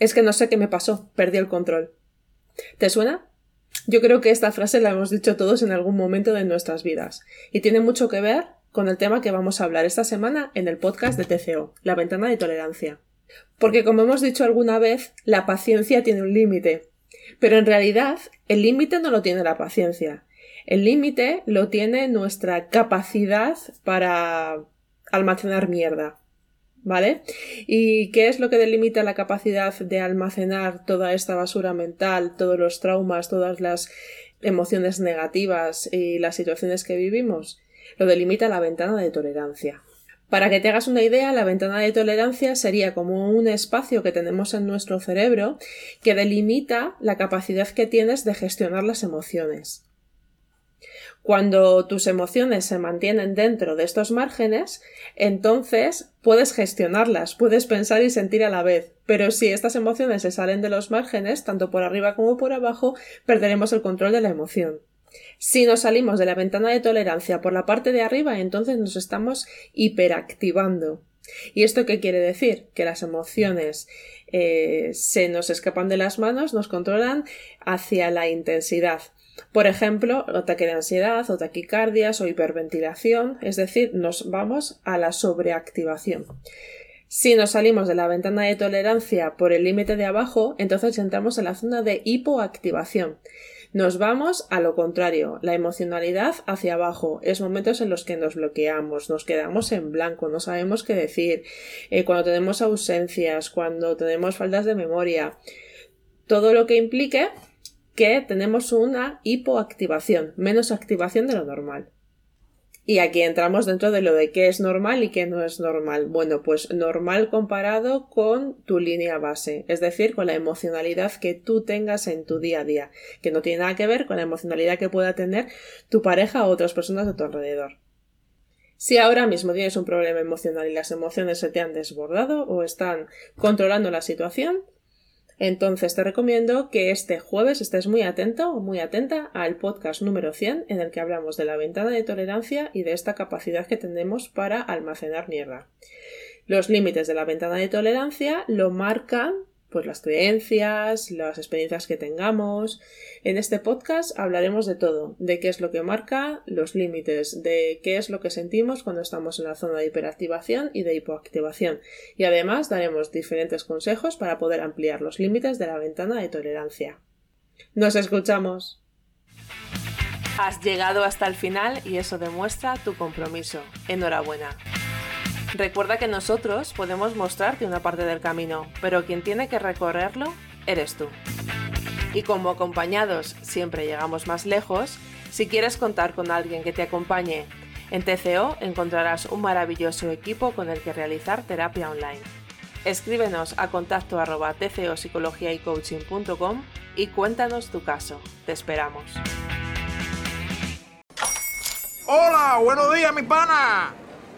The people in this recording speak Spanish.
Es que no sé qué me pasó, perdí el control. ¿Te suena? Yo creo que esta frase la hemos dicho todos en algún momento de nuestras vidas y tiene mucho que ver con el tema que vamos a hablar esta semana en el podcast de TCO, la ventana de tolerancia. Porque como hemos dicho alguna vez, la paciencia tiene un límite. Pero en realidad, el límite no lo tiene la paciencia. El límite lo tiene nuestra capacidad para almacenar mierda. ¿Vale? ¿Y qué es lo que delimita la capacidad de almacenar toda esta basura mental, todos los traumas, todas las emociones negativas y las situaciones que vivimos? Lo delimita la ventana de tolerancia. Para que te hagas una idea, la ventana de tolerancia sería como un espacio que tenemos en nuestro cerebro que delimita la capacidad que tienes de gestionar las emociones. Cuando tus emociones se mantienen dentro de estos márgenes, entonces puedes gestionarlas, puedes pensar y sentir a la vez. Pero si estas emociones se salen de los márgenes, tanto por arriba como por abajo, perderemos el control de la emoción. Si nos salimos de la ventana de tolerancia por la parte de arriba, entonces nos estamos hiperactivando. ¿Y esto qué quiere decir? Que las emociones eh, se nos escapan de las manos, nos controlan hacia la intensidad. Por ejemplo, ataque de ansiedad o taquicardias o hiperventilación, es decir, nos vamos a la sobreactivación. Si nos salimos de la ventana de tolerancia por el límite de abajo, entonces entramos en la zona de hipoactivación. Nos vamos a lo contrario, la emocionalidad hacia abajo. Es momentos en los que nos bloqueamos, nos quedamos en blanco, no sabemos qué decir, eh, cuando tenemos ausencias, cuando tenemos faltas de memoria. Todo lo que implique que tenemos una hipoactivación, menos activación de lo normal. Y aquí entramos dentro de lo de qué es normal y qué no es normal. Bueno, pues normal comparado con tu línea base, es decir, con la emocionalidad que tú tengas en tu día a día, que no tiene nada que ver con la emocionalidad que pueda tener tu pareja o otras personas de tu alrededor. Si ahora mismo tienes un problema emocional y las emociones se te han desbordado o están controlando la situación, entonces te recomiendo que este jueves estés muy atento o muy atenta al podcast número 100 en el que hablamos de la ventana de tolerancia y de esta capacidad que tenemos para almacenar mierda. Los límites de la ventana de tolerancia lo marcan pues las creencias, las experiencias que tengamos. En este podcast hablaremos de todo, de qué es lo que marca los límites, de qué es lo que sentimos cuando estamos en la zona de hiperactivación y de hipoactivación. Y además daremos diferentes consejos para poder ampliar los límites de la ventana de tolerancia. Nos escuchamos. Has llegado hasta el final y eso demuestra tu compromiso. Enhorabuena. Recuerda que nosotros podemos mostrarte una parte del camino, pero quien tiene que recorrerlo eres tú. Y como acompañados siempre llegamos más lejos, si quieres contar con alguien que te acompañe en TCO encontrarás un maravilloso equipo con el que realizar terapia online. Escríbenos a contacto arroba tcopsicologiaycoaching.com y cuéntanos tu caso. Te esperamos. Hola, buenos días, mi pana.